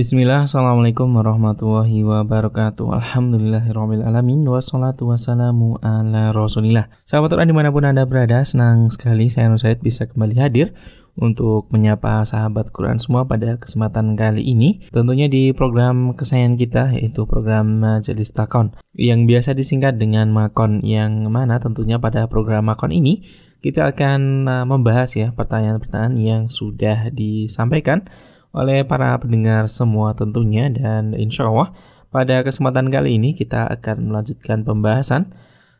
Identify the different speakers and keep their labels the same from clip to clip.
Speaker 1: Bismillah, Assalamualaikum warahmatullahi wabarakatuh. Alhamdulillahirrahmanirrahim Wassalatu wassalamu ala rasulillah. Sahabat Quran di mana pun Anda berada Senang sekali saya Nur Said bisa kembali hadir Untuk menyapa sahabat Quran semua pada kesempatan kali ini. Tentunya di program kesayangan kita Yaitu program Majelis Takon Yang biasa disingkat dengan Makon Yang mana tentunya pada program Makon ini Kita akan uh, membahas ya pertanyaan-pertanyaan yang sudah disampaikan oleh para pendengar semua tentunya dan insya Allah pada kesempatan kali ini kita akan melanjutkan pembahasan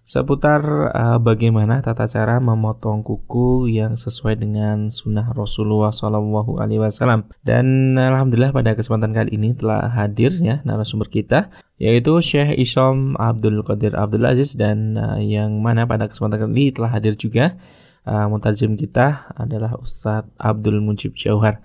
Speaker 1: seputar uh, bagaimana tata cara memotong kuku yang sesuai dengan sunnah Rasulullah Wasallam dan alhamdulillah pada kesempatan kali ini telah hadir ya narasumber kita yaitu Syekh Isyam Abdul Qadir Abdul Aziz dan uh, yang mana pada kesempatan kali ini telah hadir juga uh, mutajim kita adalah Ustadz Abdul Mujib Jauhar.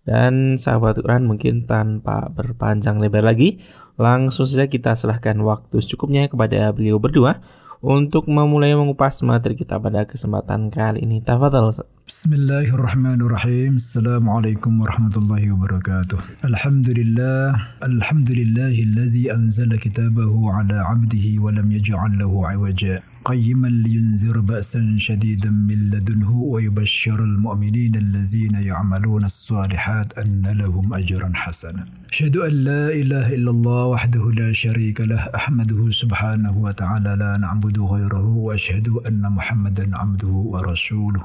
Speaker 1: Dan sahabat Quran mungkin tanpa berpanjang lebar lagi, langsung saja kita serahkan waktu secukupnya kepada beliau berdua untuk memulai mengupas materi kita pada kesempatan kali ini. Tafadhal.
Speaker 2: Bismillahirrahmanirrahim. Assalamualaikum warahmatullahi wabarakatuh. Alhamdulillah, alhamdulillahilladzi anzala kitabahu ala 'abdihi wa lam yaj'al. قيما لينذر بأسا شديدا من لدنه ويبشر المؤمنين الذين يعملون الصالحات أن لهم أجرا حسنا. أشهد أن لا إله إلا الله وحده لا شريك له أحمده سبحانه وتعالى لا نعبد غيره وأشهد أن محمدا عبده ورسوله.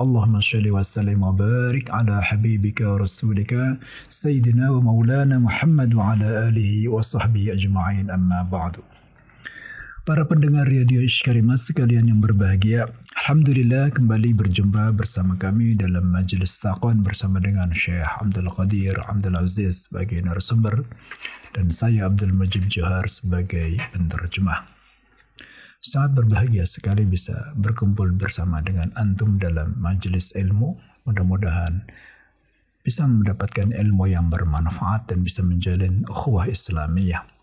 Speaker 2: اللهم صل وسلم وبارك على حبيبك ورسولك سيدنا ومولانا محمد وعلى آله وصحبه أجمعين أما بعد. Para pendengar Radio Ishkarima sekalian yang berbahagia, Alhamdulillah kembali berjumpa bersama kami dalam majelis takwan bersama dengan Syekh Abdul Qadir Abdul Aziz sebagai narasumber dan saya Abdul Majid Johar sebagai penerjemah. Sangat berbahagia sekali bisa berkumpul bersama dengan antum dalam majelis ilmu. Mudah-mudahan bisa mendapatkan ilmu yang bermanfaat dan bisa menjalin ukhuwah Islamiyah.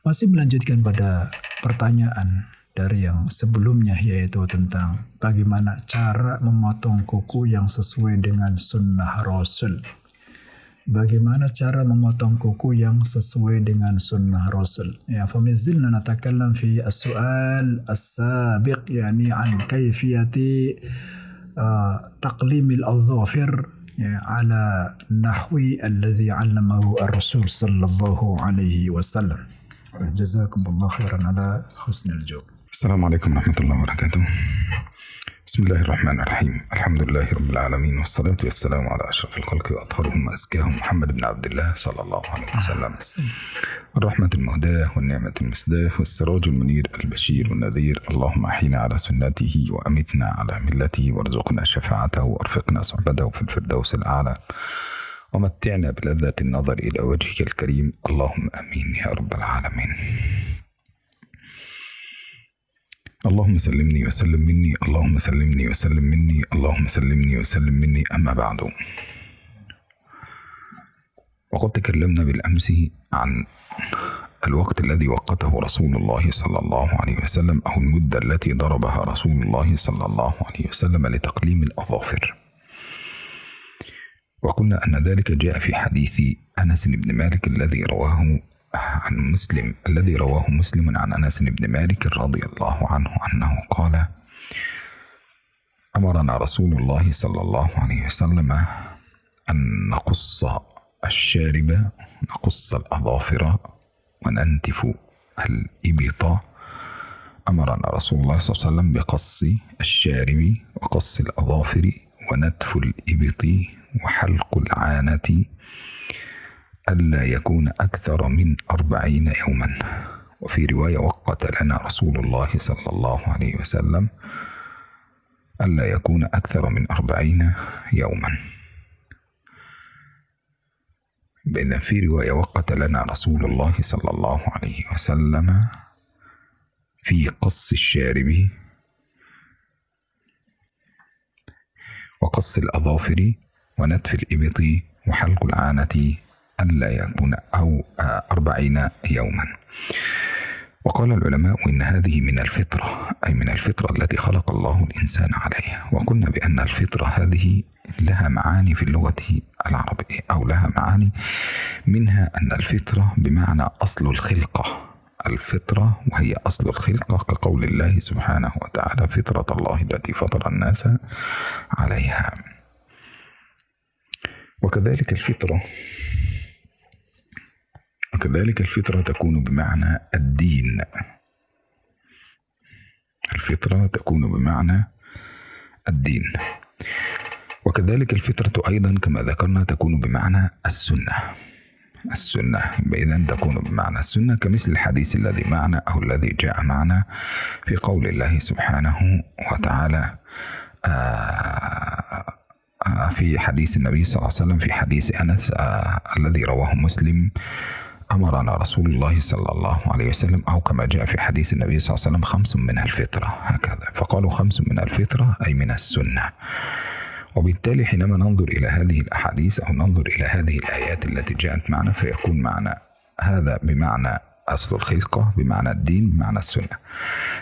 Speaker 2: Masih melanjutkan pada pertanyaan dari yang sebelumnya yaitu tentang bagaimana cara memotong kuku yang sesuai dengan sunnah Rasul. Bagaimana cara memotong kuku yang sesuai dengan sunnah Rasul? Ya, famizilna natakallam fi as-su'al as-sabiq yani an kayfiyati uh, taqlim al-adhafir ya, ala nahwi alladhi 'allamahu ar-rasul sallallahu alaihi wasallam. جزاكم الله خيرا على حسن الجو
Speaker 3: السلام عليكم ورحمة الله وبركاته. بسم الله الرحمن الرحيم. الحمد لله رب العالمين والصلاة والسلام على أشرف الخلق وأطهرهم وأزكاهم محمد بن عبد الله صلى الله عليه وسلم. الرحمة المهداة والنعمة المسداة والسراج المنير البشير والنذير اللهم أحينا على سنته وأمتنا على ملته وارزقنا شفاعته وأرفقنا صحبته في الفردوس الأعلى. ومتعنا بلذة النظر إلى وجهك الكريم. اللهم آمين يا رب العالمين. اللهم سلمني وسلم مني. اللهم سلمني وسلم مني. اللهم سلمني وسلم مني. أما بعد. وقد تكلمنا بالأمس عن الوقت الذي وقته رسول الله صلى الله عليه وسلم أو المدة التي ضربها رسول الله صلى الله عليه وسلم لتقليم الأظافر. وقلنا أن ذلك جاء في حديث أنس بن مالك الذي رواه عن مسلم الذي رواه مسلم عن أنس بن مالك رضي الله عنه أنه قال أمرنا رسول الله صلى الله عليه وسلم أن نقص الشارب نقص الأظافر وننتف الإبط. أمرنا رسول الله صلى الله عليه وسلم بقص الشارب وقص الأظافر ونتف الإبط. وحلق العانة ألا يكون أكثر من أربعين يوما. وفي رواية وقت لنا رسول الله صلى الله عليه وسلم ألا يكون أكثر من أربعين يوما. بإذن في رواية وقت لنا رسول الله صلى الله عليه وسلم في قص الشارب وقص الأظافر ونتف الإبط وحلق العانة ألا يكون أو أربعين يوما. وقال العلماء إن هذه من الفطرة أي من الفطرة التي خلق الله الإنسان عليها. وقلنا بأن الفطرة هذه لها معاني في اللغة العربية أو لها معاني منها أن الفطرة بمعنى أصل الخلقة. الفطرة وهي أصل الخلقة كقول الله سبحانه وتعالى فطرة الله التي فطر الناس عليها. وكذلك الفطرة. وكذلك الفطرة تكون بمعنى الدين. الفطرة تكون بمعنى الدين. وكذلك الفطرة أيضا كما ذكرنا تكون بمعنى السنة. السنة إذا تكون بمعنى السنة كمثل الحديث الذي معنا أو الذي جاء معنا في قول الله سبحانه وتعالى آه في حديث النبي صلى الله عليه وسلم في حديث أنس آه الذي رواه مسلم أمرنا رسول الله صلى الله عليه وسلم أو كما جاء في حديث النبي صلى الله عليه وسلم خمس من الفطرة هكذا. فقالوا خمس من الفطرة أي من السنة. وبالتالي حينما ننظر إلى هذه الأحاديث أو ننظر إلى هذه الآيات التي جاءت معنا فيكون معنا هذا بمعنى أصل الخلقة بمعنى الدين بمعنى السنة.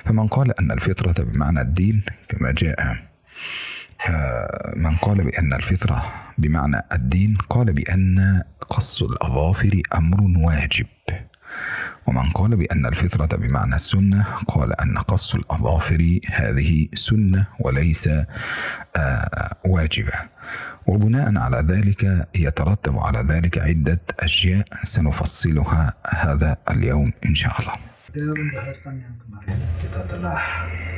Speaker 3: فمن قال أن الفطرة بمعنى الدين كما جاء من قال بأن الفطرة بمعنى الدين قال بأن قص الأظافر أمر واجب. ومن قال بأن الفطرة بمعنى السنة قال أن قص الأظافر هذه سنة وليس آه واجبة. وبناء على ذلك يترتب على ذلك عدة أشياء سنفصلها هذا اليوم إن شاء الله.
Speaker 2: Pada pembahasan yang kemarin. Kita telah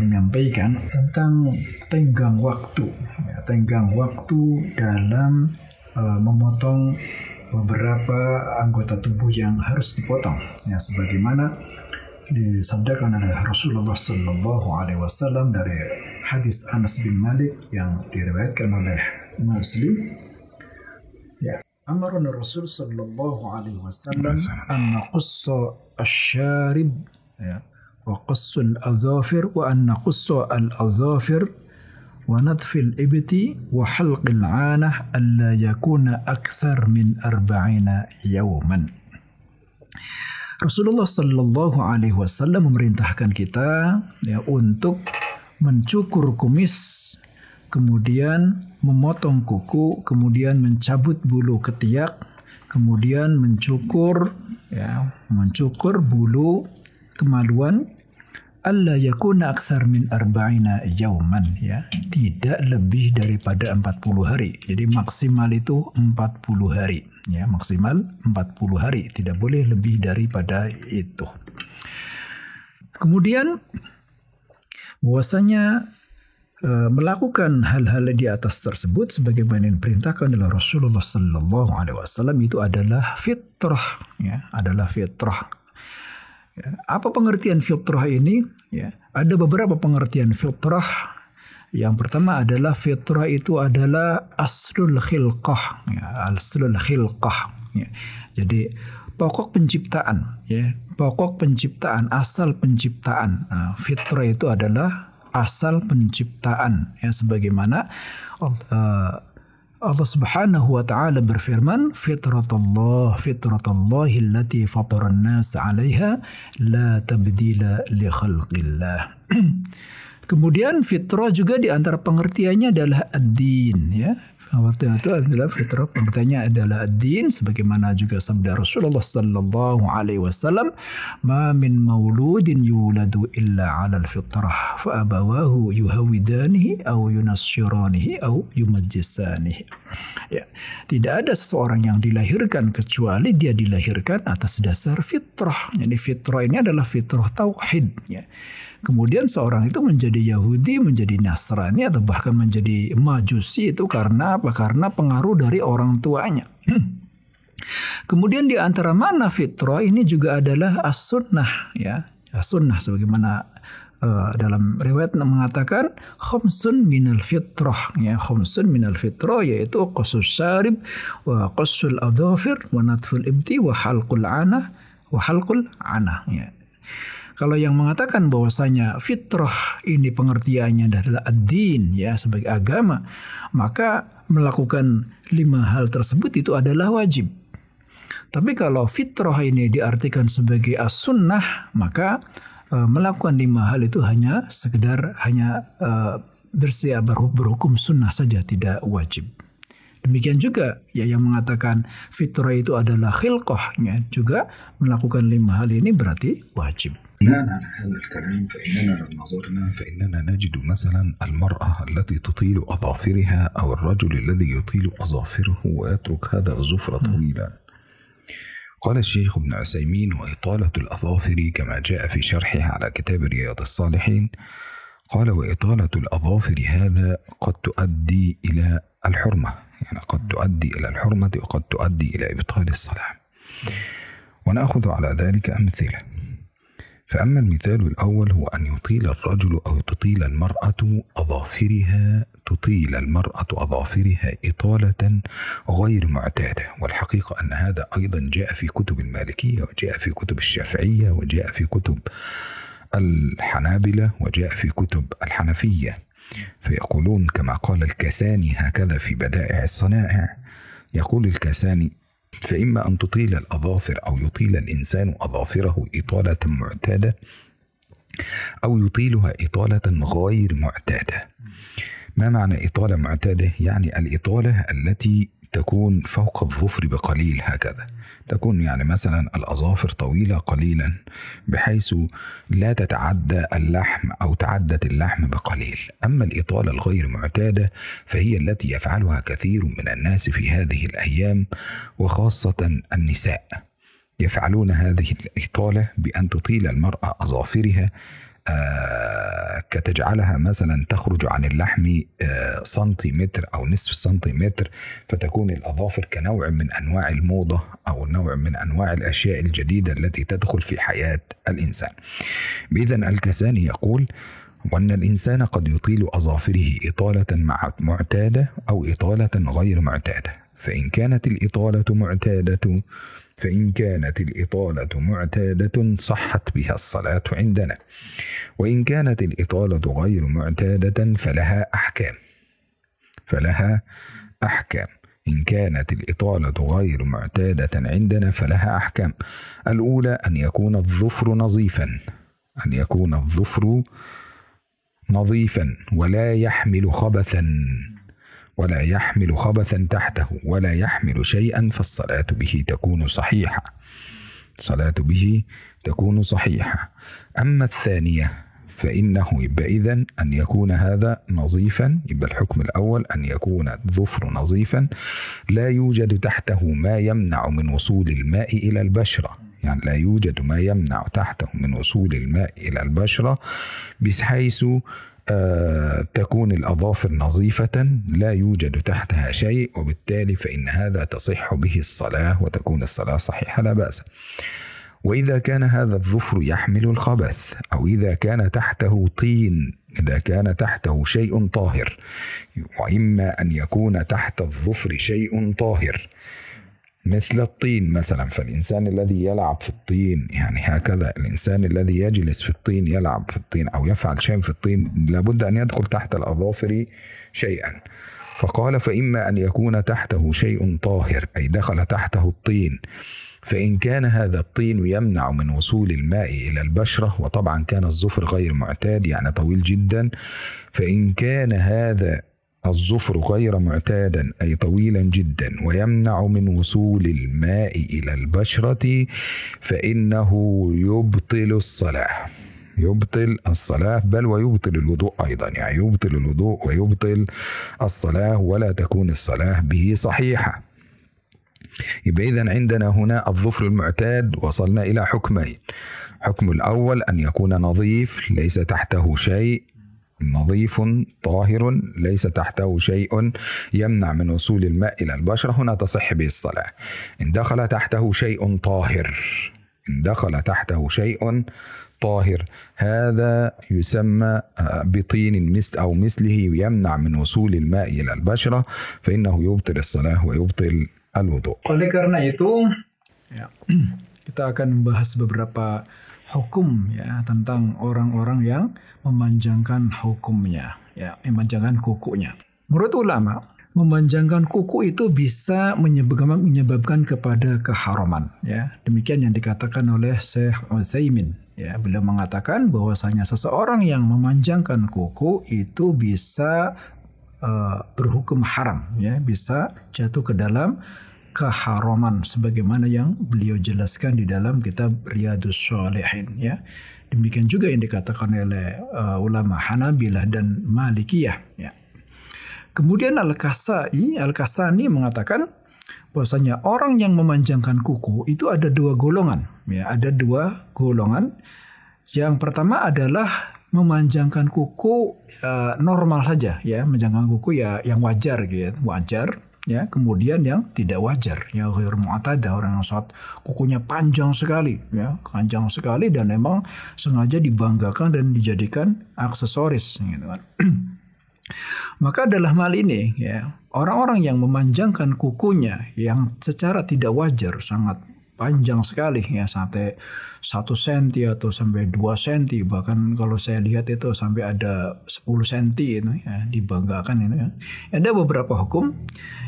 Speaker 2: menyampaikan tentang tenggang waktu, ya, tenggang waktu dalam uh, memotong beberapa anggota tubuh yang harus dipotong, ya sebagaimana disabdakan oleh Rasulullah Sallallahu Alaihi Wasallam dari hadis Anas bin Malik yang diriwayatkan oleh Muslim. Ya, أمرنا الرسول صلى الله عليه وسلم نعم. أن نقص الشارب وقص الأظافر وأن نقص الأظافر ونطف الإبت وحلق العانة ألا يكون أكثر من أربعين يوما. رسول Rasulullah Sallallahu Alaihi Wasallam memerintahkan kita ya, untuk mencukur kumis kemudian memotong kuku, kemudian mencabut bulu ketiak, kemudian mencukur ya mencukur bulu kemaluan. Allah yakuna aksar min arba'ina yauman ya. Tidak lebih daripada 40 hari. Jadi maksimal itu 40 hari ya. Maksimal 40 hari. Tidak boleh lebih daripada itu. Kemudian bahwasanya melakukan hal-hal di atas tersebut sebagaimana yang diperintahkan oleh Rasulullah Sallallahu Alaihi Wasallam itu adalah fitrah, ya, adalah fitrah. Ya, apa pengertian fitrah ini? Ya, ada beberapa pengertian fitrah. Yang pertama adalah fitrah itu adalah aslul khilqah, ya, aslul khilqah. Ya. Jadi pokok penciptaan, ya, pokok penciptaan, asal penciptaan. Nah, fitrah itu adalah asal penciptaan ya sebagaimana uh, Allah Subhanahu wa taala berfirman fitratallah fitratallah allati fatara an-nas 'alaiha la tabdila li khalqillah. Kemudian fitrah juga di antara pengertiannya adalah ad-din ya Pengertian itu adalah fitrah, pengertiannya adalah din sebagaimana juga sabda Rasulullah sallallahu alaihi wasallam, "Ma min mauludin yuladu illa 'ala al-fitrah, fa abawahu yuhawidanihi aw yunassiranihi aw yumajjisanihi." Ya, tidak ada seseorang yang dilahirkan kecuali dia dilahirkan atas dasar fitrah. Jadi fitrah ini adalah fitrah tauhid ya. Kemudian seorang itu menjadi Yahudi, menjadi Nasrani atau bahkan menjadi Majusi itu karena apa? Karena pengaruh dari orang tuanya. Kemudian di antara mana fitrah ini juga adalah as-sunnah ya. As-sunnah sebagaimana uh, dalam riwayat mengatakan khamsun minal fitrah ya khamsun minal fitrah yaitu qasus syarib wa qasul adhafir wa natful ibti wa halqul ana wa halqul ana ya. Kalau yang mengatakan bahwasanya fitrah ini pengertiannya adalah ad-din ya sebagai agama, maka melakukan lima hal tersebut itu adalah wajib. Tapi kalau fitrah ini diartikan sebagai as-sunnah, maka uh, melakukan lima hal itu hanya sekedar hanya uh, bersih berhukum sunnah saja, tidak wajib. Demikian juga ya yang mengatakan fitrah itu adalah khilqah ya, juga melakukan lima hal ini berarti wajib.
Speaker 3: بناء على هذا الكلام فإننا لو نظرنا فإننا نجد مثلا المرأة التي تطيل أظافرها أو الرجل الذي يطيل أظافره ويترك هذا الظفر طويلا. قال الشيخ ابن عثيمين وإطالة الأظافر كما جاء في شرحه على كتاب رياض الصالحين قال وإطالة الأظافر هذا قد تؤدي إلى الحرمة يعني قد تؤدي إلى الحرمة وقد تؤدي إلى إبطال الصلاة. ونأخذ على ذلك أمثلة. فأما المثال الأول هو أن يطيل الرجل أو تطيل المرأة أظافرها تطيل المرأة أظافرها إطالة غير معتادة. والحقيقة أن هذا أيضا جاء في كتب المالكية وجاء في كتب الشافعية وجاء في كتب الحنابلة وجاء في كتب الحنفية. فيقولون كما قال الكساني هكذا في بدائع الصنائع يقول الكساني فإما أن تطيل الأظافر أو يطيل الإنسان أظافره إطالة معتادة أو يطيلها إطالة غير معتادة ما معنى إطالة معتادة؟ يعني الإطالة التي تكون فوق الظفر بقليل هكذا. تكون يعني مثلا الأظافر طويلة قليلا بحيث لا تتعدى اللحم أو تعدت اللحم بقليل. أما الإطالة الغير معتادة فهي التي يفعلها كثير من الناس في هذه الأيام وخاصة النساء. يفعلون هذه الإطالة بأن تطيل المرأة أظافرها كتجعلها مثلا تخرج عن اللحم آه سنتيمتر أو نصف سنتيمتر فتكون الأظافر كنوع من أنواع الموضة أو نوع من أنواع الأشياء الجديدة التي تدخل في حياة الإنسان. إذا الكساني يقول وأن الإنسان قد يطيل أظافره إطالة مع معتادة أو إطالة غير معتادة. فإن كانت الإطالة معتادة فإن كانت الإطالة معتادة صحت بها الصلاة عندنا. وإن كانت الإطالة غير معتادة فلها أحكام. فلها أحكام. إن كانت الإطالة غير معتادة عندنا فلها أحكام. الأولى أن يكون الظفر نظيفا. أن يكون الظفر نظيفا ولا يحمل خبثا. ولا يحمل خبثا تحته ولا يحمل شيئا فالصلاة به تكون صحيحة. الصلاة به تكون صحيحة. أما الثانية فإنه يبقى إذن أن يكون هذا نظيفا يبقى الحكم الأول أن يكون الظفر نظيفا. لا يوجد تحته ما يمنع من وصول الماء إلى البشرة. يعني لا يوجد ما يمنع تحته من وصول الماء إلى البشرة بحيث تكون الأظافر نظيفة لا يوجد تحتها شيء وبالتالي فإن هذا تصح به الصلاة وتكون الصلاة صحيحة لا بأس. وإذا كان هذا الظفر يحمل الخبث أو إذا كان تحته طين إذا كان تحته شيء طاهر وإما أن يكون تحت الظفر شيء طاهر. مثل الطين مثلا. فالإنسان الذي يلعب في الطين يعني هكذا الإنسان الذي يجلس في الطين يلعب في الطين أو يفعل شيء في الطين لابد أن يدخل تحت الأظافر شيئا. فقال فإما أن يكون تحته شيء طاهر أي دخل تحته الطين. فإن كان هذا الطين يمنع من وصول الماء إلى البشرة وطبعا كان الظفر غير معتاد يعني طويل جدا. فإن كان هذا الظفر غير معتادا أي طويلا جدا ويمنع من وصول الماء إلى البشرة فإنه يبطل الصلاة. يبطل الصلاة بل ويبطل الوضوء أيضا يعني يبطل الوضوء ويبطل الصلاة ولا تكون الصلاة به صحيحة. يبقى إذا عندنا هنا الظفر المعتاد وصلنا إلى حكمين. حكم الأول أن يكون نظيف ليس تحته شيء. نظيف طاهر ليس تحته شيء يمنع من وصول الماء إلى البشرة. هنا تصح به الصلاة. إن دخل تحته شيء طاهر. إن دخل تحته شيء طاهر. هذا يسمى بطين مثل أو مثله يمنع من وصول الماء إلى البشرة فإنه يبطل الصلاة ويبطل الوضوء.
Speaker 2: Oleh karena itu, ya, kita akan membahas beberapa hukum ya tentang orang-orang yang memanjangkan hukumnya, ya memanjangkan kukunya. Menurut ulama, memanjangkan kuku itu bisa menyebabkan, menyebabkan kepada keharaman ya. Demikian yang dikatakan oleh Syekh Utsaimin ya. Beliau mengatakan bahwasanya seseorang yang memanjangkan kuku itu bisa uh, berhukum haram ya. Bisa jatuh ke dalam keharaman sebagaimana yang beliau jelaskan di dalam kitab Riyadus Shalihin ya demikian juga yang dikatakan oleh uh, ulama Hanabilah dan Malikiyah ya Kemudian Al-Kasai, Al-Kasani mengatakan bahwasanya orang yang memanjangkan kuku itu ada dua golongan, ya, ada dua golongan. Yang pertama adalah memanjangkan kuku uh, normal saja, ya, memanjangkan kuku ya yang wajar gitu, wajar. Ya, kemudian yang tidak wajar, ya ghair mu'tada orang yang sholat kukunya panjang sekali, ya, panjang sekali dan memang sengaja dibanggakan dan dijadikan aksesoris gitu kan. Maka dalam hal ini ya orang-orang yang memanjangkan kukunya yang secara tidak wajar sangat panjang sekali ya sampai satu senti atau sampai dua senti bahkan kalau saya lihat itu sampai ada 10 senti itu ya dibanggakan ini ya. Ada beberapa hukum.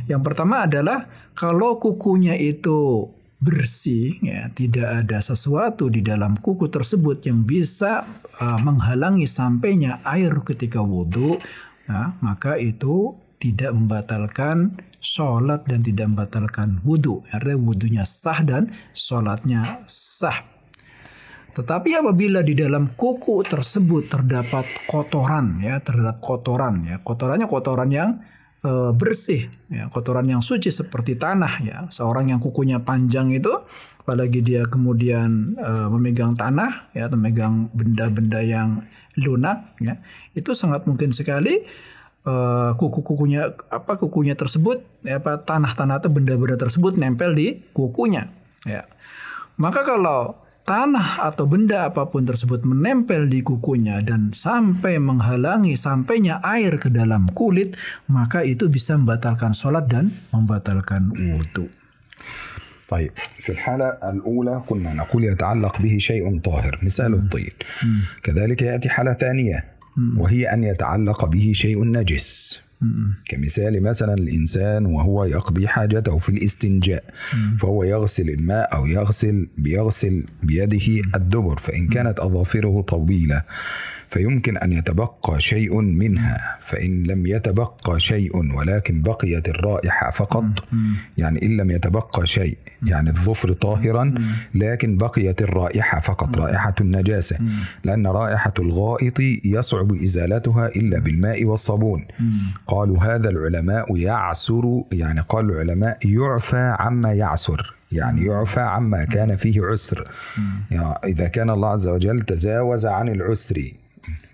Speaker 2: Yang pertama adalah kalau kukunya itu bersih ya tidak ada sesuatu di dalam kuku tersebut yang bisa uh, menghalangi sampainya air ketika wudhu nah, maka itu tidak membatalkan sholat dan tidak membatalkan wudhu. Artinya wudhunya sah dan sholatnya sah. Tetapi apabila di dalam kuku tersebut terdapat kotoran, ya terdapat kotoran, ya kotorannya kotoran yang e, bersih, ya kotoran yang suci seperti tanah, ya seorang yang kukunya panjang itu, apalagi dia kemudian e, memegang tanah, ya memegang benda-benda yang lunak ya itu sangat mungkin sekali uh, kuku-kukunya apa kukunya tersebut ya apa tanah-tanah atau benda-benda tersebut nempel di kukunya ya maka kalau tanah atau benda apapun tersebut menempel di kukunya dan sampai menghalangi sampainya air ke dalam kulit maka itu bisa membatalkan sholat dan membatalkan wudhu.
Speaker 3: طيب في الحالة الأولى قلنا نقول يتعلق به شيء طاهر مثال الطين كذلك يأتي حالة ثانية وهي أن يتعلق به شيء نجس. كمثال مثلا الإنسان وهو يقضي حاجته في الاستنجاء فهو يغسل الماء أو يغسل بيغسل بيده الدبر فإن كانت أظافره طويلة. فيمكن أن يتبقى شيء منها فإن لم يتبقى شيء ولكن بقيت الرائحة فقط يعني إن لم يتبقى شيء يعني الظفر طاهرا لكن بقيت الرائحة فقط رائحة النجاسة لأن رائحة الغائط يصعب إزالتها إلا بالماء والصابون. قالوا هذا العلماء يعسر يعني قال العلماء يعفى عما يعسر يعني يعفى عما كان فيه عسر. يعني إذا كان الله عز وجل تجاوز عن العسر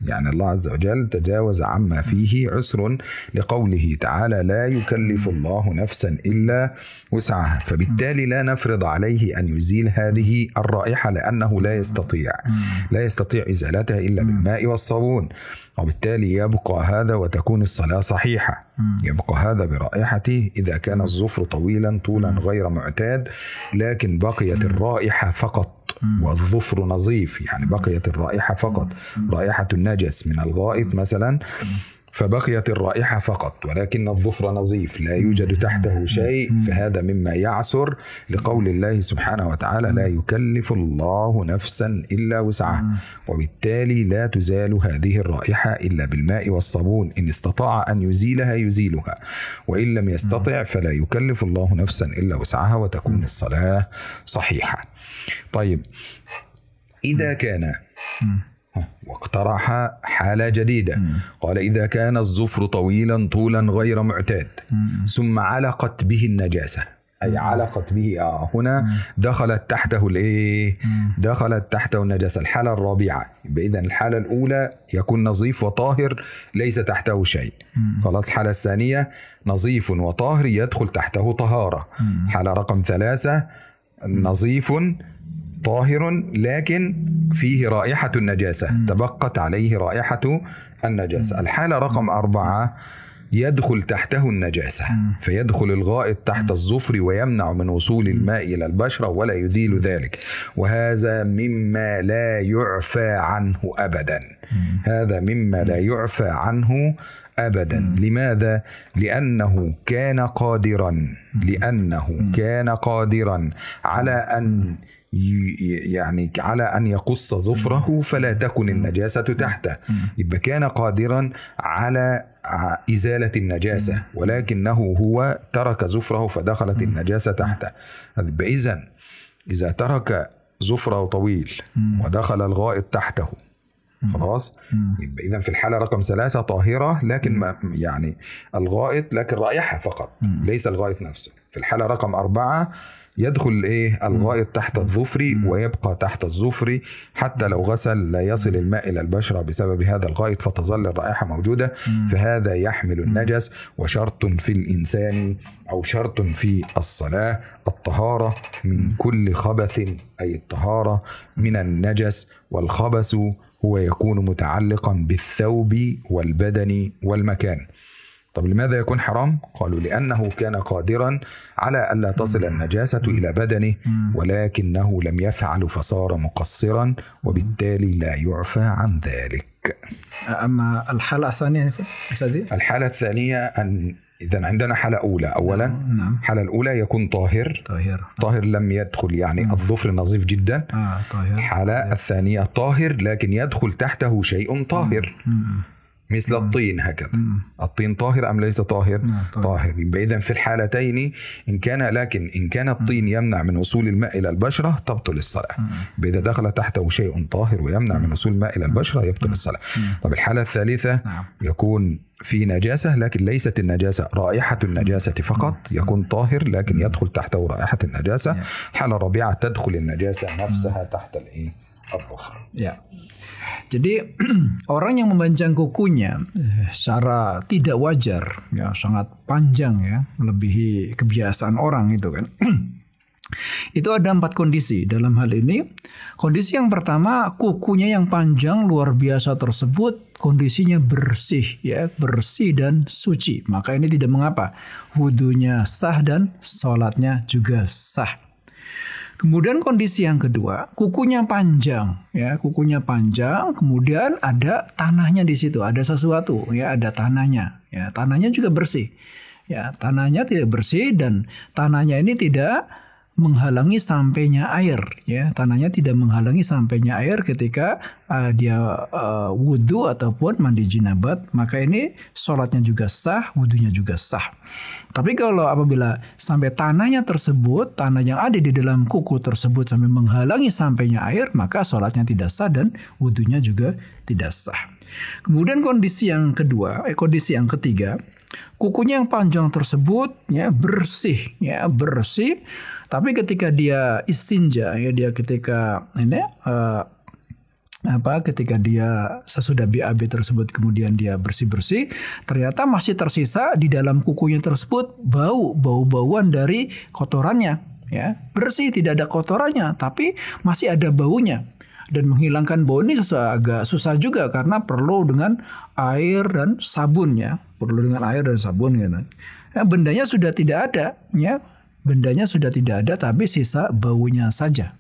Speaker 3: يعني الله عز وجل تجاوز عما فيه عسر لقوله تعالى لا يكلف الله نفسا إلا وسعها. فبالتالي لا نفرض عليه أن يزيل هذه الرائحة لأنه لا يستطيع. لا يستطيع إزالتها إلا بالماء والصابون. وبالتالي يبقى هذا وتكون الصلاة صحيحة. يبقى هذا برائحته إذا كان الظفر طويلا طولا غير معتاد لكن بقيت الرائحة فقط والظفر نظيف يعني بقيت الرائحة فقط. رائحة النجس من الغائط مثلا فبقيت الرائحة فقط. ولكن الظفر نظيف لا يوجد تحته شيء فهذا مما يعسر لقول الله سبحانه وتعالى لا يكلف الله نفسا إلا وسعها وبالتالي لا تزال هذه الرائحة إلا بالماء والصابون. إن استطاع أن يزيلها يزيلها. وإن لم يستطع فلا يكلف الله نفسا إلا وسعها وتكون الصلاة صحيحة. طيب. إذا كان. واقترح حالة جديدة. قال إذا كان الظفر طويلا طولا غير معتاد. ثم علقت به النجاسة. أي علقت به آه هنا دخلت تحته الإيه؟ دخلت تحته النجاسة. الحالة الرابعة. إذا الحالة الأولى يكون نظيف وطاهر ليس تحته شيء. خلاص. الحالة الثانية نظيف وطاهر يدخل تحته طهارة. حالة رقم ثلاثة نظيف طاهر لكن فيه رائحة النجاسة. تبقت عليه رائحة النجاسة. الحالة رقم أربعة يدخل تحته النجاسة. فيدخل الغائط تحت الظفر ويمنع من وصول الماء إلى البشرة ولا يزيل ذلك. وهذا مما لا يعفى عنه أبدا. هذا مما لا يعفى عنه ابدا. لماذا؟ لأنه كان قادرا. لأنه كان قادرا على أن يعني على أن يقص ظفره فلا تكن النجاسة تحته. يبقى كان قادرا على إزالة النجاسة ولكنه هو ترك ظفره فدخلت النجاسة تحته. يبقى اذا إذا ترك ظفره طويل ودخل الغائط تحته. خلاص؟ يبقى اذا في الحالة رقم ثلاثة طاهرة لكن ما يعني الغائط لكن رائحة فقط ليس الغائط نفسه. في الحالة رقم أربعة يدخل إيه؟ الغائط تحت الظفر ويبقى تحت الظفر. حتى لو غسل لا يصل الماء إلى البشرة بسبب هذا الغائط فتظل الرائحة موجودة فهذا يحمل النجس وشرط في الإنسان أو شرط في الصلاة الطهارة من كل خبث أي الطهارة من النجس. والخبث هو يكون متعلقا بالثوب والبدن والمكان. طب لماذا يكون حرام؟ قالوا لأنه كان قادرا على ألا تصل النجاسة إلى بدنه ولكنه لم يفعل فصار مقصرا وبالتالي لا يعفى عن ذلك.
Speaker 2: أما الحالة الثانية
Speaker 3: الحالة الثانية أن إذا عندنا حالة أولى. أولا
Speaker 2: نعم
Speaker 3: الحالة الأولى يكون طاهر.
Speaker 2: طاهر.
Speaker 3: طاهر لم يدخل يعني الظفر نظيف جدا.
Speaker 2: آه طاهر.
Speaker 3: الحالة الثانية طاهر لكن يدخل تحته شيء طاهر.
Speaker 2: مم.
Speaker 3: مثل مم. الطين هكذا.
Speaker 2: مم.
Speaker 3: الطين طاهر أم ليس طاهر؟
Speaker 2: مم. طاهر.
Speaker 3: إذا في الحالتين إن كان لكن إن كان الطين مم. يمنع من وصول الماء إلى البشرة تبطل الصلاة. إذا دخل تحته شيء طاهر ويمنع مم. من وصول الماء إلى البشرة يبطل الصلاة. طب الحالة الثالثة
Speaker 2: مم.
Speaker 3: يكون في نجاسة لكن ليست النجاسة رائحة النجاسة فقط يكون طاهر لكن يدخل تحته رائحة النجاسة. الحالة الرابعة تدخل النجاسة نفسها تحت الإيه؟ الظفر.
Speaker 2: yeah. Jadi orang yang memanjang kukunya eh, secara tidak wajar, ya sangat panjang ya, melebihi kebiasaan orang itu kan. itu ada empat kondisi dalam hal ini. Kondisi yang pertama, kukunya yang panjang luar biasa tersebut kondisinya bersih ya, bersih dan suci. Maka ini tidak mengapa. Wudhunya sah dan sholatnya juga sah. Kemudian kondisi yang kedua, kukunya panjang, ya, kukunya panjang, kemudian ada tanahnya di situ, ada sesuatu, ya, ada tanahnya, ya, tanahnya juga bersih, ya, tanahnya tidak bersih dan tanahnya ini tidak menghalangi sampainya air, ya, tanahnya tidak menghalangi sampainya air ketika uh, dia uh, wudhu ataupun mandi jinabat, maka ini sholatnya juga sah, wudhunya juga sah. Tapi kalau apabila sampai tanahnya tersebut, tanah yang ada di dalam kuku tersebut sampai menghalangi sampainya air, maka sholatnya tidak sah dan wudhunya juga tidak sah. Kemudian kondisi yang kedua, eh, kondisi yang ketiga, kukunya yang panjang tersebut ya bersih, ya bersih. Tapi ketika dia istinja, ya dia ketika ini eh, apa ketika dia sesudah BAB tersebut kemudian dia bersih-bersih ternyata masih tersisa di dalam kukunya tersebut bau bau-bauan dari kotorannya ya bersih tidak ada kotorannya tapi masih ada baunya dan menghilangkan bau. Ini susah agak susah juga karena perlu dengan air dan sabun ya. Perlu dengan air dan sabun gitu. Ya, bendanya sudah tidak ada ya. Bendanya sudah tidak ada tapi sisa baunya saja.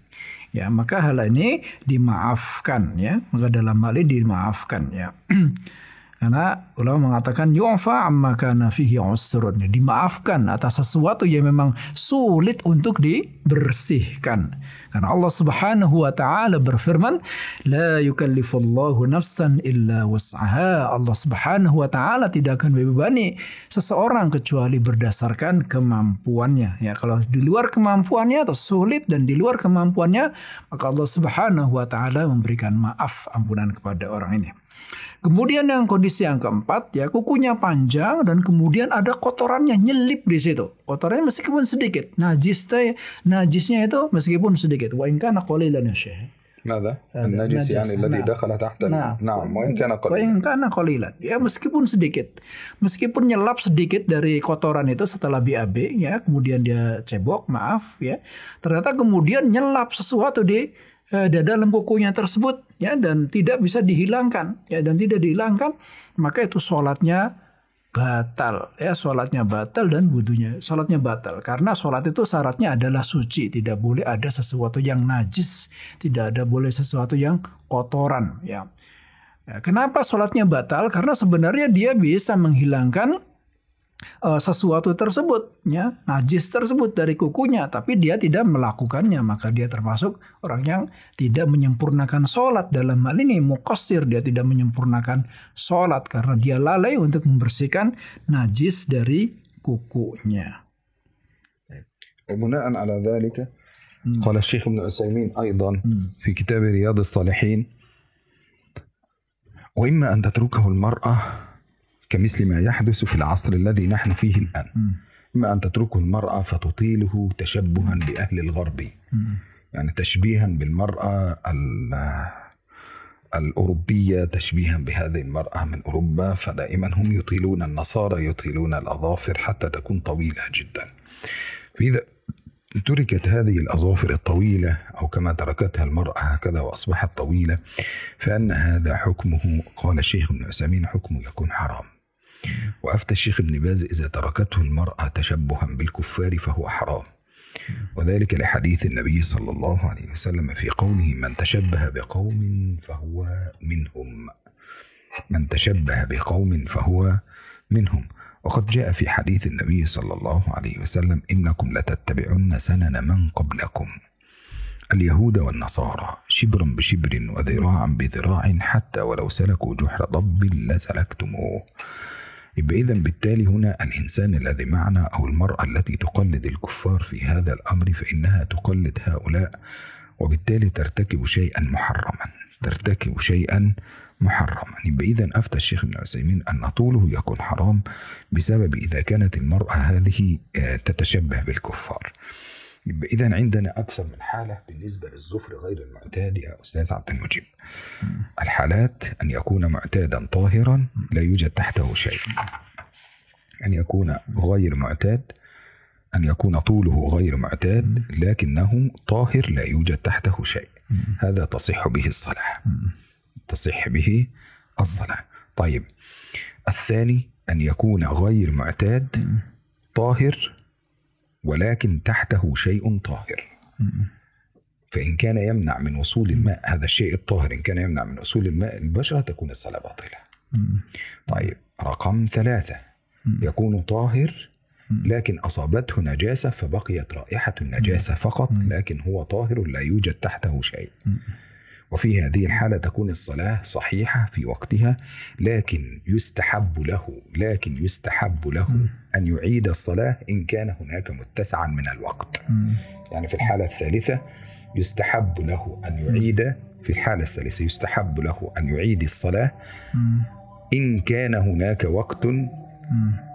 Speaker 2: Ya maka hal ini dimaafkan ya. Maka dalam hal ini dimaafkan ya karena ulama mengatakan yu'fa amma kana fihi usrun. Dimaafkan atas sesuatu yang memang sulit untuk dibersihkan. Karena Allah Subhanahu wa taala berfirman la yukallifullahu nafsan illa wus'aha. Allah Subhanahu wa taala tidak akan membebani seseorang kecuali berdasarkan kemampuannya. Ya kalau di luar kemampuannya atau sulit dan di luar kemampuannya maka Allah Subhanahu wa taala memberikan maaf ampunan kepada orang ini Kemudian yang kondisi yang keempat ya kukunya panjang dan kemudian ada kotorannya nyelip di situ. Kotorannya meskipun sedikit. Najis teh najisnya itu meskipun sedikit. Wa in kana qalilan ya Syekh.
Speaker 3: ماذا؟
Speaker 2: هذا
Speaker 3: النجس
Speaker 2: نجس.
Speaker 3: يعني الذي
Speaker 2: نعم.
Speaker 3: دخل تحت ال-
Speaker 2: Nah,
Speaker 3: نعم وإن كان
Speaker 2: wa
Speaker 3: قليلا
Speaker 2: in kana qalilan. Ya meskipun sedikit. Meskipun nyelap sedikit dari kotoran itu setelah BAB ya, kemudian dia cebok, maaf ya. Ternyata kemudian nyelap sesuatu di eh, di dalam kukunya tersebut ya dan tidak bisa dihilangkan. Ya dan tidak dihilangkan maka itu sholatnya batal. Ya sholatnya batal dan wudhunya sholatnya batal. Karena sholat itu syaratnya adalah suci. Tidak boleh ada sesuatu yang najis. Tidak ada boleh sesuatu yang kotoran. Ya. Ya, kenapa sholatnya batal? Karena sebenarnya dia bisa menghilangkan uh, sesuatu tersebut, ya, najis tersebut dari kukunya, tapi dia tidak melakukannya, maka dia termasuk orang yang tidak menyempurnakan sholat dalam hal ini mukosir dia tidak menyempurnakan sholat karena dia lalai untuk membersihkan najis dari kukunya.
Speaker 3: وبناء على ذلك قال الشيخ ابن عثيمين أيضا في كتاب رياض الصالحين وإما أن تتركه المرأة كمثل ما يحدث في العصر الذي نحن فيه الآن. إما أن تتركه المرأة فتطيله تشبها بأهل الغرب. يعني تشبيها بالمرأة ال- الأوروبية تشبيها بهذه المرأة من أوروبا فدائما هم يطيلون النصارى يطيلون الأظافر حتى تكون طويلة جدا. فإذا تركت هذه الأظافر الطويلة أو كما تركتها المرأة هكذا وأصبحت طويلة فأن هذا حكمه قال الشيخ ابن عثيمين حكمه يكون حرام. وأفتى الشيخ ابن باز إذا تركته المرأة تشبها بالكفار فهو حرام. وذلك لحديث النبي صلى الله عليه وسلم في قوله من تشبه بقوم فهو منهم. من تشبه بقوم فهو منهم. وقد جاء في حديث النبي صلى الله عليه وسلم إنكم لتتبعن سنن من قبلكم. اليهود والنصارى شبرا بشبر وذراعا بذراع حتى ولو سلكوا جحر ضب لسلكتموه. يبقى إذا بالتالي هنا الإنسان الذي معنا أو المرأة التي تقلد الكفار في هذا الأمر فإنها تقلد هؤلاء وبالتالي ترتكب شيئا محرما ترتكب شيئا محرما. يبقى إذا أفتى الشيخ ابن عثيمين أن طوله يكون حرام بسبب إذا كانت المرأة هذه آه، تتشبه بالكفار. يبقى إذا عندنا أكثر من حالة بالنسبة للظفر غير المعتاد يا أستاذ عبد المجيب الحالات أن يكون معتادا طاهرا لا يوجد تحته شيء. أن يكون غير معتاد أن يكون طوله غير معتاد لكنه طاهر لا يوجد تحته شيء. هذا تصح به الصلاة تصح به الصلاة طيب الثاني أن يكون غير معتاد طاهر ولكن تحته شيء طاهر. فإن كان يمنع من وصول الماء هذا الشيء الطاهر إن كان يمنع من وصول الماء البشرة تكون الصلاة باطلة طيب رقم ثلاثة. يكون طاهر لكن أصابته نجاسة فبقيت رائحة النجاسة فقط لكن هو طاهر لا يوجد تحته شيء. وفي هذه الحالة تكون الصلاة صحيحة في وقتها لكن يستحب له لكن يستحب له أن يعيد الصلاة إن كان هناك متسعا من الوقت. يعني في الحالة الثالثة يستحب له أن يعيد في الحالة الثالثة يستحب له أن يعيد الصلاة إن كان هناك وقت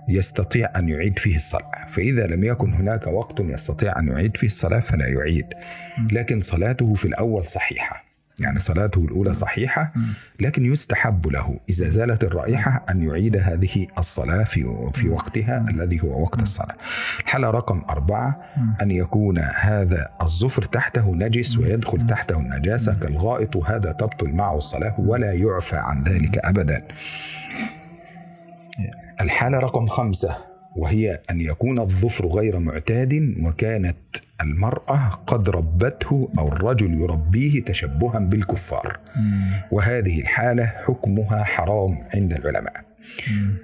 Speaker 3: يستطيع أن يعيد فيه الصلاة. فإذا لم يكن هناك وقت يستطيع أن يعيد فيه الصلاة فلا يعيد. لكن صلاته في الأول صحيحة. يعني صلاته الأولى صحيحة لكن يستحب له. إذا زالت الرائحة أن يعيد هذه الصلاة في في وقتها الذي هو وقت الصلاة. الحالة رقم أربعة أن يكون هذا الظفر تحته نجس ويدخل تحته النجاسة. كالغائط وهذا تبطل معه الصلاة ولا يعفى عن ذلك أبدا. الحالة رقم خمسة وهي أن يكون الظفر غير معتاد وكانت المرأة قد ربته أو الرجل يربيه تشبها بالكفار. وهذه الحالة حكمها حرام عند العلماء.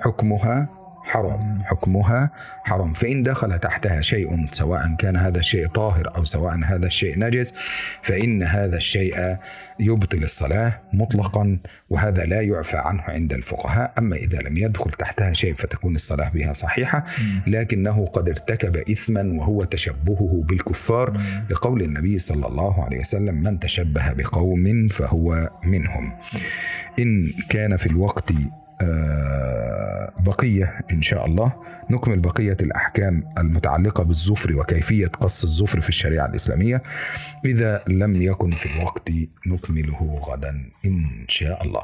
Speaker 3: حكمها حرام. حكمها حرام. فإن دخل تحتها شيء سواء كان هذا الشيء طاهر أو سواء هذا الشيء نجس فإن هذا الشيء يبطل الصلاة مطلقا وهذا لا يعفى عنه عند الفقهاء. أما إذا لم يدخل تحتها شيء فتكون الصلاة بها صحيحة. لكنه قد ارتكب إثما وهو تشبهه بالكفار. لقول النبي صلى الله عليه وسلم من تشبه بقوم فهو منهم. إن كان في الوقت بقية إن شاء الله نكمل بقية الأحكام المتعلقة بالظفر وكيفية قص الظفر في الشريعة الإسلامية إذا لم يكن في الوقت نكمله غدا إن شاء الله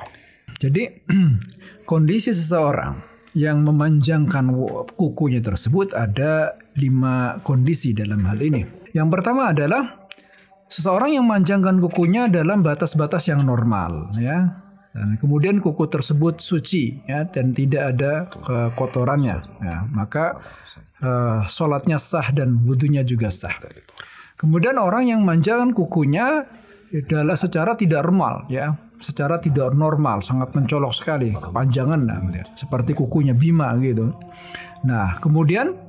Speaker 2: Jadi kondisi seseorang yang memanjangkan wo- kukunya tersebut ada lima kondisi dalam hal ini. Yang pertama adalah seseorang yang memanjangkan kukunya dalam batas-batas yang normal, ya. Dan kemudian kuku tersebut suci, ya, dan tidak ada kekotorannya, ya. Maka eh, sholatnya sah dan wudhunya juga sah. Kemudian orang yang manjakan kukunya adalah secara tidak normal, ya, secara tidak normal, sangat mencolok sekali, kepanjangan nah, seperti kukunya Bima gitu. Nah, kemudian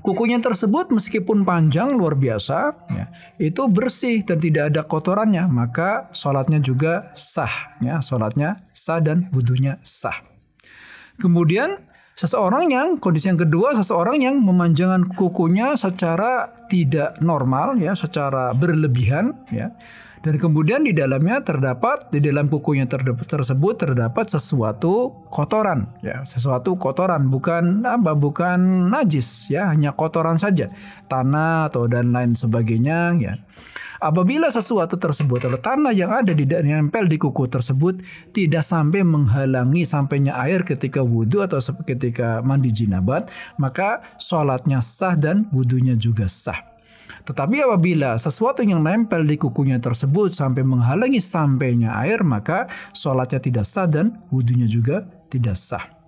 Speaker 2: kukunya tersebut meskipun panjang luar biasa, ya, itu bersih dan tidak ada kotorannya, maka sholatnya juga sah, ya, sholatnya sah dan wudhunya sah. Kemudian Seseorang yang kondisi yang kedua seseorang yang memanjangkan kukunya secara tidak normal ya, secara berlebihan ya. Dan kemudian di dalamnya terdapat di dalam kukunya tersebut terdapat sesuatu kotoran ya, sesuatu kotoran bukan apa bukan najis ya, hanya kotoran saja, tanah atau dan lain sebagainya ya. Apabila sesuatu tersebut atau tanah yang ada di nempel di kuku tersebut tidak sampai menghalangi sampainya air ketika wudhu atau ketika mandi jinabat, maka sholatnya sah dan wudhunya juga sah. Tetapi apabila sesuatu yang nempel di kukunya tersebut sampai menghalangi sampainya air, maka sholatnya tidak sah dan wudhunya juga tidak sah.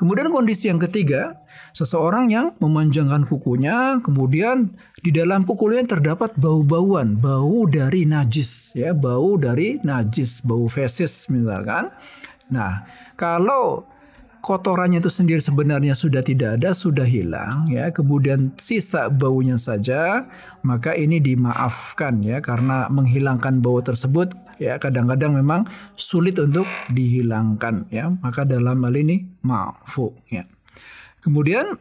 Speaker 2: Kemudian kondisi yang ketiga, seseorang yang memanjangkan kukunya, kemudian di dalam kukunya terdapat bau-bauan, bau dari najis, ya, bau dari najis, bau fesis misalkan. Nah, kalau kotorannya itu sendiri sebenarnya sudah tidak ada, sudah hilang ya. Kemudian sisa baunya saja, maka ini dimaafkan ya karena menghilangkan bau tersebut ya kadang-kadang memang sulit untuk dihilangkan ya. Maka dalam hal ini maafu ya. Kemudian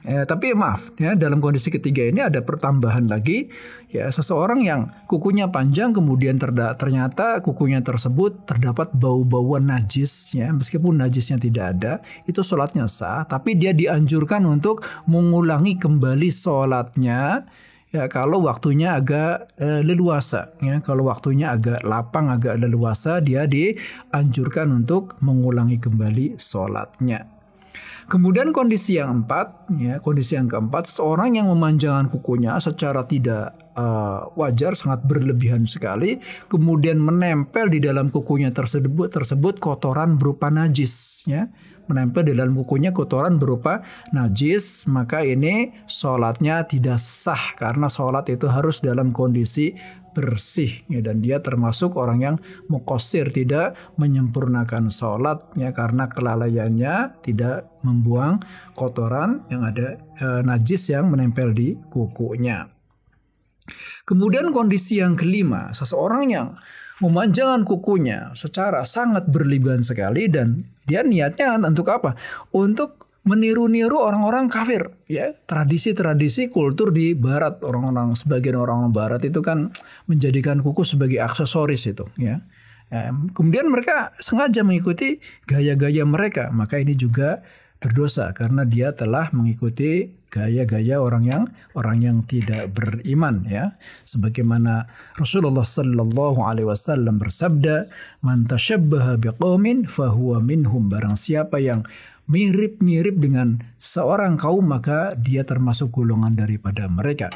Speaker 2: Ya, tapi maaf ya dalam kondisi ketiga ini ada pertambahan lagi ya seseorang yang kukunya panjang kemudian terda ternyata kukunya tersebut terdapat bau-bauan najis ya meskipun najisnya tidak ada itu sholatnya sah tapi dia dianjurkan untuk mengulangi kembali sholatnya ya kalau waktunya agak e, leluasa ya kalau waktunya agak lapang agak leluasa dia dianjurkan untuk mengulangi kembali sholatnya Kemudian kondisi yang empat, ya kondisi yang keempat, seorang yang memanjangkan kukunya secara tidak uh, wajar, sangat berlebihan sekali, kemudian menempel di dalam kukunya tersebut tersebut kotoran berupa najis, ya. Menempel di dalam kukunya kotoran berupa najis, maka ini sholatnya tidak sah karena sholat itu harus dalam kondisi bersih ya dan dia termasuk orang yang mukosir tidak menyempurnakan sholat ya karena kelalaiannya tidak membuang kotoran yang ada e, najis yang menempel di kukunya. Kemudian kondisi yang kelima, seseorang yang memanjangkan kukunya secara sangat berlebihan sekali dan dia niatnya untuk apa? Untuk meniru-niru orang-orang kafir. Ya tradisi-tradisi kultur di barat. Orang-orang sebagian orang barat itu kan menjadikan kuku sebagai aksesoris itu ya. kemudian mereka sengaja mengikuti gaya-gaya mereka. Maka ini juga berdosa karena dia telah mengikuti gaya-gaya orang yang orang yang tidak beriman ya. Sebagaimana Rasulullah sallallahu alaihi wasallam bersabda man tashabbaha biqaumin fahuwa minhum. Barang siapa yang mirip-mirip dengan seorang kaum maka dia termasuk golongan daripada mereka.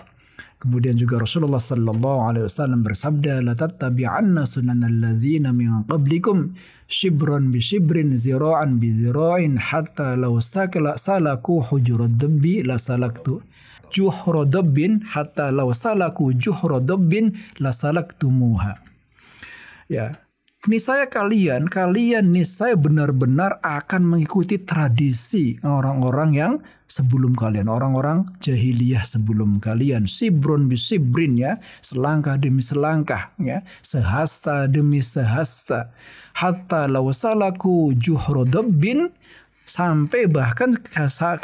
Speaker 2: Kemudian juga Rasulullah sallallahu alaihi wasallam bersabda la tattabi'anna sunanal ladzina min qablikum shibran bi shibrin zira'an bi zira'in hatta law sakala salaku hujurad dabbi la salaktu juhra dabbin hatta law salaku juhra dabbin la salaktumuha. Ya, niscaya kalian, kalian niscaya benar-benar akan mengikuti tradisi orang-orang yang sebelum kalian, orang-orang jahiliyah sebelum kalian. Sibron bisibrin ya, selangkah demi selangkah ya, sehasta demi sehasta. Hatta lawasalaku juhrodobbin sampai bahkan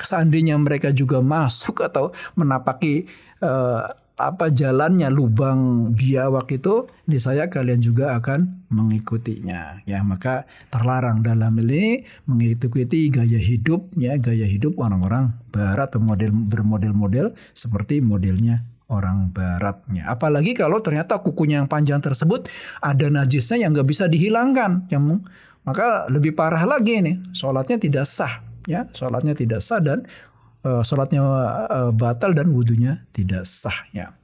Speaker 2: seandainya mereka juga masuk atau menapaki uh, apa jalannya lubang biawak itu saya kalian juga akan mengikutinya. Ya maka terlarang dalam ini mengikuti gaya hidup ya gaya hidup orang-orang barat atau model bermodel-model seperti modelnya orang baratnya. Apalagi kalau ternyata kukunya yang panjang tersebut ada najisnya yang nggak bisa dihilangkan yang maka lebih parah lagi nih sholatnya tidak sah ya sholatnya tidak sah dan uh, sholatnya uh, batal dan wudhunya tidak sah ya.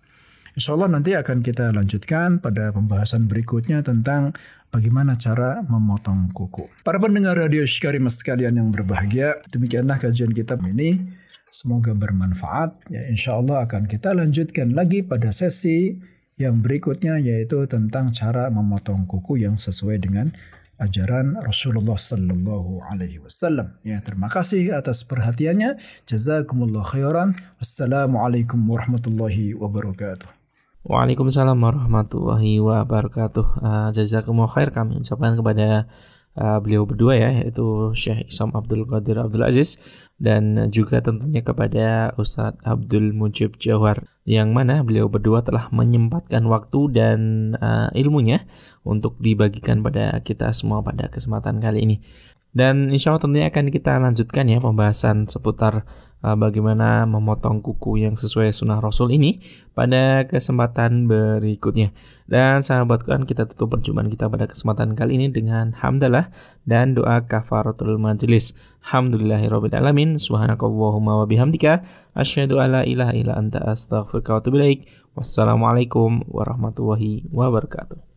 Speaker 2: Insya Allah nanti akan kita lanjutkan pada pembahasan berikutnya tentang bagaimana cara memotong kuku. Para pendengar radio Syikarimah sekalian yang berbahagia, demikianlah kajian kitab ini. Semoga bermanfaat. Ya, insya Allah akan kita lanjutkan lagi pada sesi Yang berikutnya yaitu tentang cara memotong kuku yang sesuai dengan ajaran Rasulullah Sallallahu Alaihi Wasallam. Ya, terima kasih atas perhatiannya. Jazakumullah khairan. Wassalamualaikum warahmatullahi wabarakatuh.
Speaker 1: Waalaikumsalam warahmatullahi wabarakatuh. Uh, jazakumullah khair kami ucapkan kepada uh, beliau berdua ya yaitu Syekh Isam Abdul Qadir Abdul Aziz dan juga tentunya kepada Ustadz Abdul Mujib Jawar yang mana beliau berdua telah menyempatkan waktu dan uh, ilmunya untuk dibagikan pada kita semua pada kesempatan kali ini. Dan insya Allah tentunya akan kita lanjutkan ya pembahasan seputar uh, bagaimana memotong kuku yang sesuai sunnah Rasul ini pada kesempatan berikutnya. Dan sahabat Quran kita tutup perjumpaan kita pada kesempatan kali ini dengan hamdalah dan doa kafaratul majelis. Alhamdulillahirrahmanirrahim. Subhanakallahumma wa bihamdika. Asyhadu alla ilaha illa anta astaghfiruka wa atubu Wassalamualaikum warahmatullahi wabarakatuh.